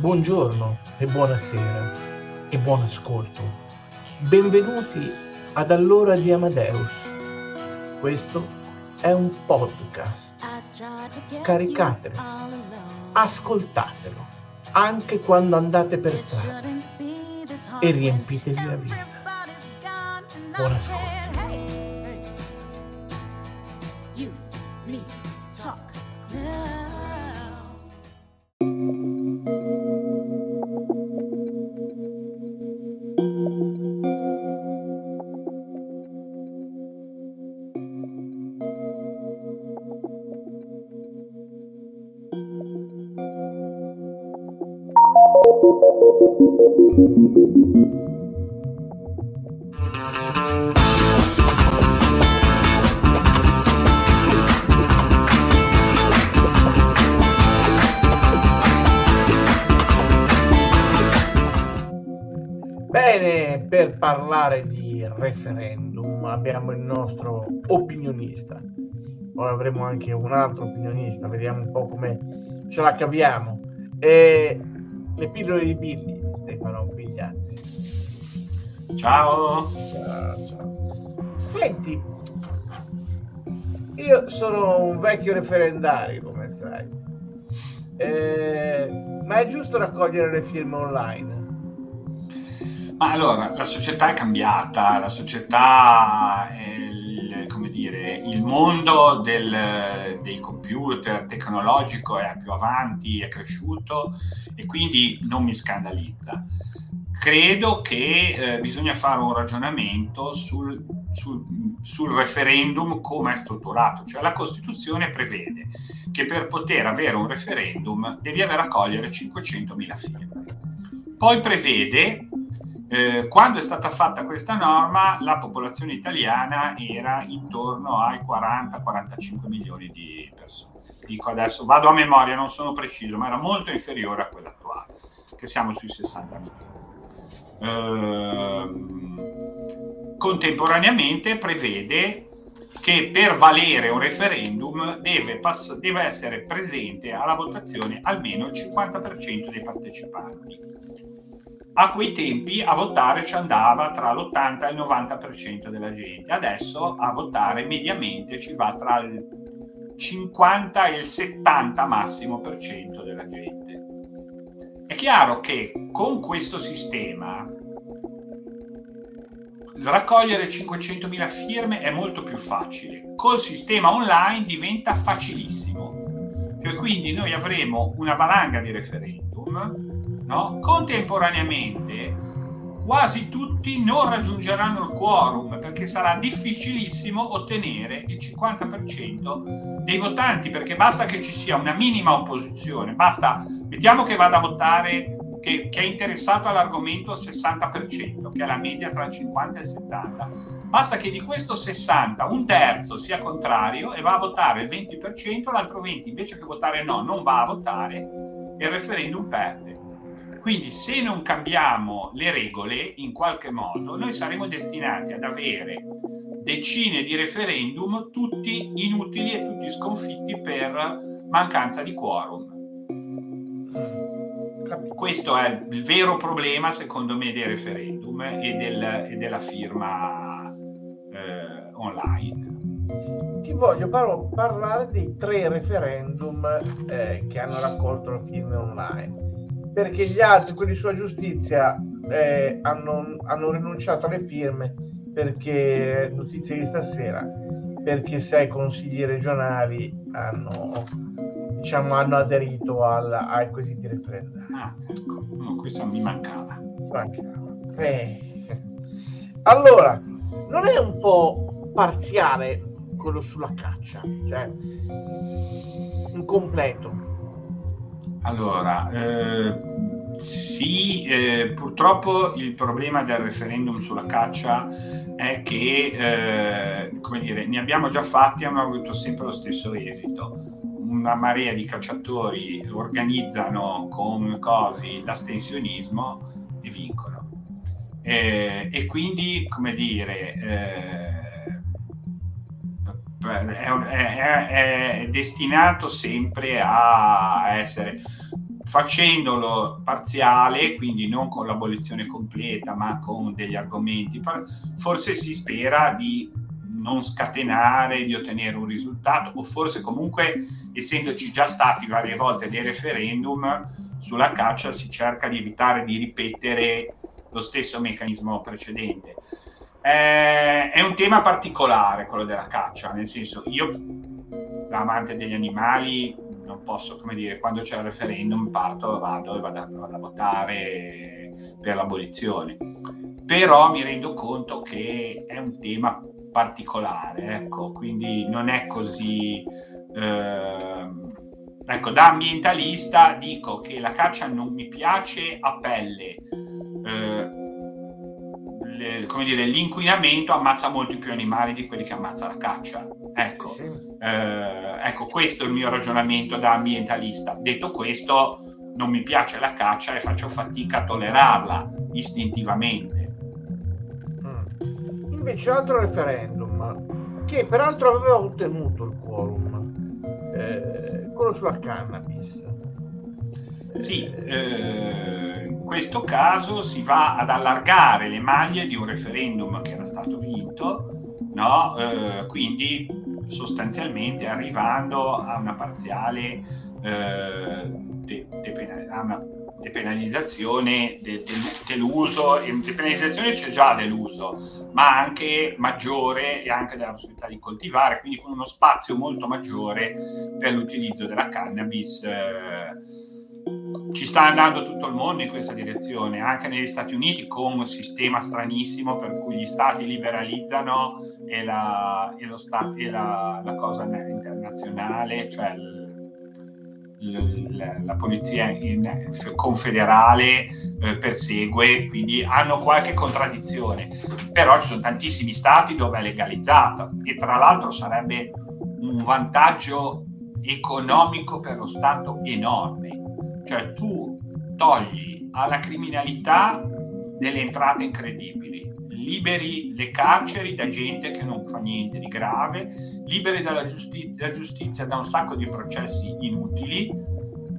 Buongiorno e buonasera e buon ascolto. Benvenuti ad Allora di Amadeus. Questo è un podcast. Scaricatelo, ascoltatelo, anche quando andate per strada e riempitevi la vita. Buon ascolto. Bene, per parlare di referendum abbiamo il nostro opinionista. Poi avremo anche un altro opinionista, vediamo un po' come ce la caviamo. E le pillole di Billy, Stefano Pigliazzi. Ciao. Ciao, ciao. Senti, io sono un vecchio referendario, come sai. Eh, ma è giusto raccogliere le firme online? Ma allora, la società è cambiata, la società, è mondo del, dei computer tecnologico è più avanti, è cresciuto e quindi non mi scandalizza. Credo che eh, bisogna fare un ragionamento sul, sul, sul referendum come è strutturato, cioè la Costituzione prevede che per poter avere un referendum devi aver raccogliere 500.000 firme. Poi prevede eh, quando è stata fatta questa norma, la popolazione italiana era intorno ai 40-45 milioni di persone. Dico adesso, vado a memoria, non sono preciso, ma era molto inferiore a quella attuale, che siamo sui 60 milioni. Eh, contemporaneamente prevede che per valere un referendum deve, pass- deve essere presente alla votazione almeno il 50% dei partecipanti a quei tempi a votare ci andava tra l'80 e il 90% della gente, adesso a votare mediamente ci va tra il 50 e il 70 massimo per cento della gente. È chiaro che con questo sistema raccogliere 500.000 firme è molto più facile, col sistema online diventa facilissimo. Cioè, quindi noi avremo una valanga di referendum no? contemporaneamente quasi tutti non raggiungeranno il quorum perché sarà difficilissimo ottenere il 50% dei votanti perché basta che ci sia una minima opposizione, basta, mettiamo che vada a votare che, che, è interessato all'argomento il 60%, che è la media tra il 50 e il 70. Basta che di questo 60 un terzo sia contrario e va a votare il 20%, l'altro 20 invece che votare no non va a votare e il referendum perde. Quindi se non cambiamo le regole in qualche modo, noi saremo destinati ad avere decine di referendum, tutti inutili e tutti sconfitti per mancanza di quorum. Questo è il vero problema, secondo me, dei referendum e, del, e della firma eh, online. Ti voglio però parlare dei tre referendum eh, che hanno raccolto le firme online perché gli altri, quelli sulla giustizia, eh, hanno, hanno, rinunciato alle firme perché, notizie di stasera, perché sei consigli regionali hanno, diciamo, hanno aderito al, ai quesiti referendari. Ah, ecco, no, questo mi mancava. mancava. Eh. Allora, non è un po' parziale quello sulla caccia, cioè incompleto allora, eh, sì, eh, purtroppo il problema del referendum sulla caccia è che, eh, come dire, ne abbiamo già fatti e hanno avuto sempre lo stesso esito. Una marea di cacciatori organizzano con cosi l'astensionismo e vincono. Eh, e quindi, come dire, eh, è, è, è, destinato sempre a essere facendolo parziale, quindi non con l'abolizione completa, ma con degli argomenti, forse si spera di non scatenare, di ottenere un risultato, o forse comunque, essendoci già stati varie volte dei referendum sulla caccia, si cerca di evitare di ripetere lo stesso meccanismo precedente. Eh, è un tema particolare quello della caccia, nel senso, io da amante degli animali non posso, come dire, quando c'è il referendum parto, vado e vado, vado a votare per l'abolizione. Però mi rendo conto che è un tema particolare, ecco, quindi non è così... Eh, ecco, da ambientalista dico che la caccia non mi piace a pelle. Eh, le, come dire, l'inquinamento ammazza molti più animali di quelli che ammazza la caccia. Ecco, sì. eh, ecco, questo è il mio ragionamento da ambientalista. Detto questo, non mi piace la caccia e faccio fatica a tollerarla istintivamente invece altro referendum che peraltro aveva ottenuto il quorum, eh, quello sulla cannabis. Sì, eh, in questo caso si va ad allargare le maglie di un referendum che era stato vinto, no? eh, quindi sostanzialmente arrivando a una parziale eh, de, de, a una depenalizzazione de, de, dell'uso, e depenalizzazione c'è già dell'uso, ma anche maggiore e anche della possibilità di coltivare, quindi con uno spazio molto maggiore per l'utilizzo della cannabis. Eh, ci sta andando tutto il mondo in questa direzione, anche negli Stati Uniti con un sistema stranissimo per cui gli stati liberalizzano e la, e sta, e la, la cosa internazionale, cioè il, la, la polizia in, confederale eh, persegue, quindi hanno qualche contraddizione, però ci sono tantissimi stati dove è legalizzato e tra l'altro sarebbe un vantaggio economico per lo Stato enorme, cioè tu togli alla criminalità delle entrate incredibili liberi le carceri da gente che non fa niente di grave, liberi dalla giustizia, la giustizia da un sacco di processi inutili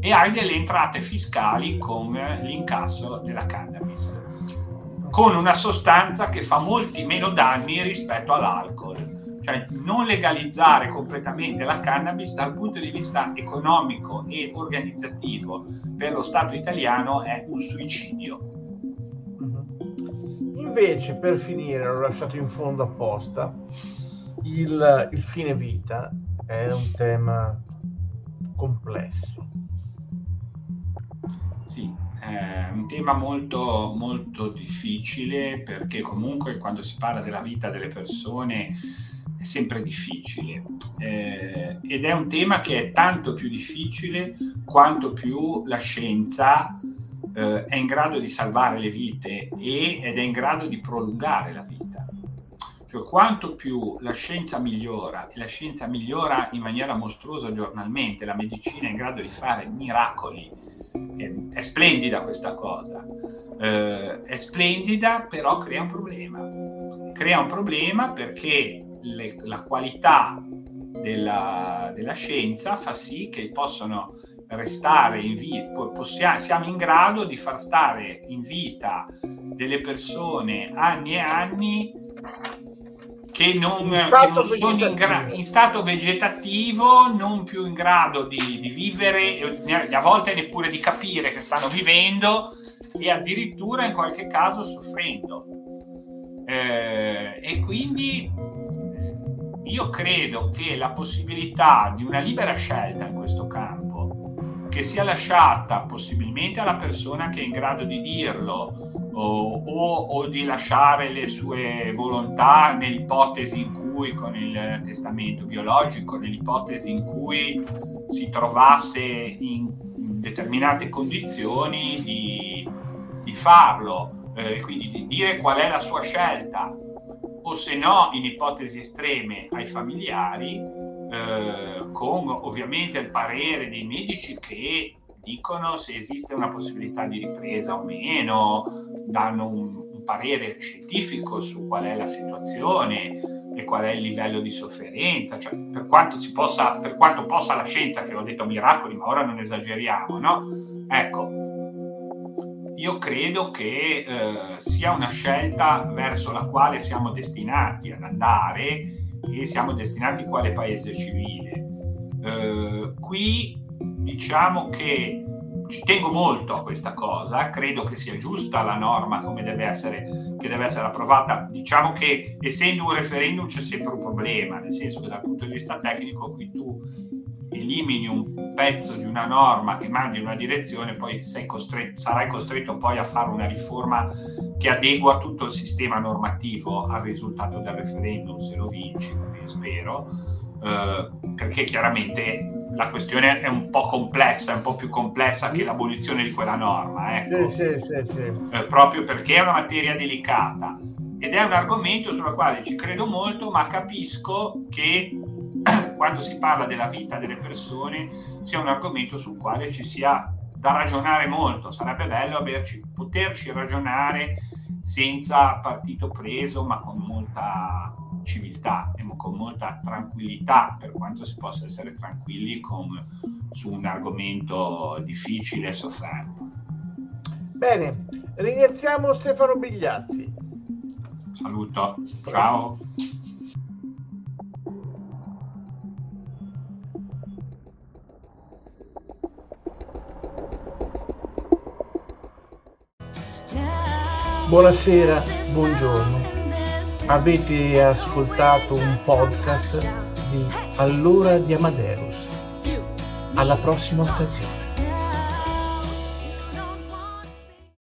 e hai delle entrate fiscali con l'incasso della cannabis, con una sostanza che fa molti meno danni rispetto all'alcol. Cioè non legalizzare completamente la cannabis dal punto di vista economico e organizzativo per lo Stato italiano è un suicidio. Invece per finire l'ho lasciato in fondo apposta il, il fine vita è un tema complesso. Sì è un tema molto molto difficile perché comunque quando si parla della vita delle persone è sempre difficile eh, ed è un tema che è tanto più difficile quanto più la scienza eh, è in grado di salvare le vite e, ed è in grado di prolungare la vita. Cioè quanto più la scienza migliora, e la scienza migliora in maniera mostruosa giornalmente, la medicina è in grado di fare miracoli, è, è splendida questa cosa, eh, è splendida però crea un problema. Crea un problema perché le, la qualità della, della scienza fa sì che possano restare in vita, possiamo, siamo in grado di far stare in vita delle persone anni e anni che non, che non sono in, gra- in, stato vegetativo, non più in grado di, di vivere, a volte neppure di capire che stanno vivendo e addirittura in qualche caso soffrendo. Eh, e quindi io credo che la possibilità di una libera scelta in questo campo che sia lasciata possibilmente alla persona che è in grado di dirlo o, o, o di lasciare le sue volontà nell'ipotesi in cui con il testamento biologico, nell'ipotesi in cui si trovasse in, in determinate condizioni di, di farlo, eh, quindi di dire qual è la sua scelta o se no in ipotesi estreme ai familiari eh, con ovviamente il parere dei medici che dicono se esiste una possibilità di ripresa o meno, danno un, un parere scientifico su qual è la situazione e qual è il livello di sofferenza, cioè per quanto, possa, per quanto possa la scienza, che ho detto miracoli, ma ora non esageriamo, no? ecco, io credo che eh, sia una scelta verso la quale siamo destinati ad andare e siamo destinati quale paese civile. Eh, qui diciamo che ci tengo molto a questa cosa, credo che sia giusta la norma come deve essere, che deve essere approvata. Diciamo che essendo un referendum c'è sempre un problema, nel senso che dal punto di vista tecnico qui tu elimini un pezzo di una norma che mandi in una direzione, poi costretto, sarai costretto poi a fare una riforma che adegua tutto il sistema normativo al risultato del referendum, se lo vinci, spero, eh, perché chiaramente la questione è un po' complessa, è un po' più complessa che l'abolizione di quella norma, ecco. sì, sì, sì, eh, proprio perché è una materia delicata. Ed è un argomento sulla quale ci credo molto, ma capisco che quando si parla della vita delle persone sia un argomento sul quale ci sia da ragionare molto. Sarebbe bello averci, poterci ragionare senza partito preso, ma con molta civiltà e con molta tranquillità, per quanto si possa essere tranquilli con, su un argomento difficile e sofferto. Bene, ringraziamo Stefano Bigliazzi. Saluto, ciao. Buonasera, buongiorno. Avete ascoltato un podcast di Allora di Amadeus. Alla prossima occasione.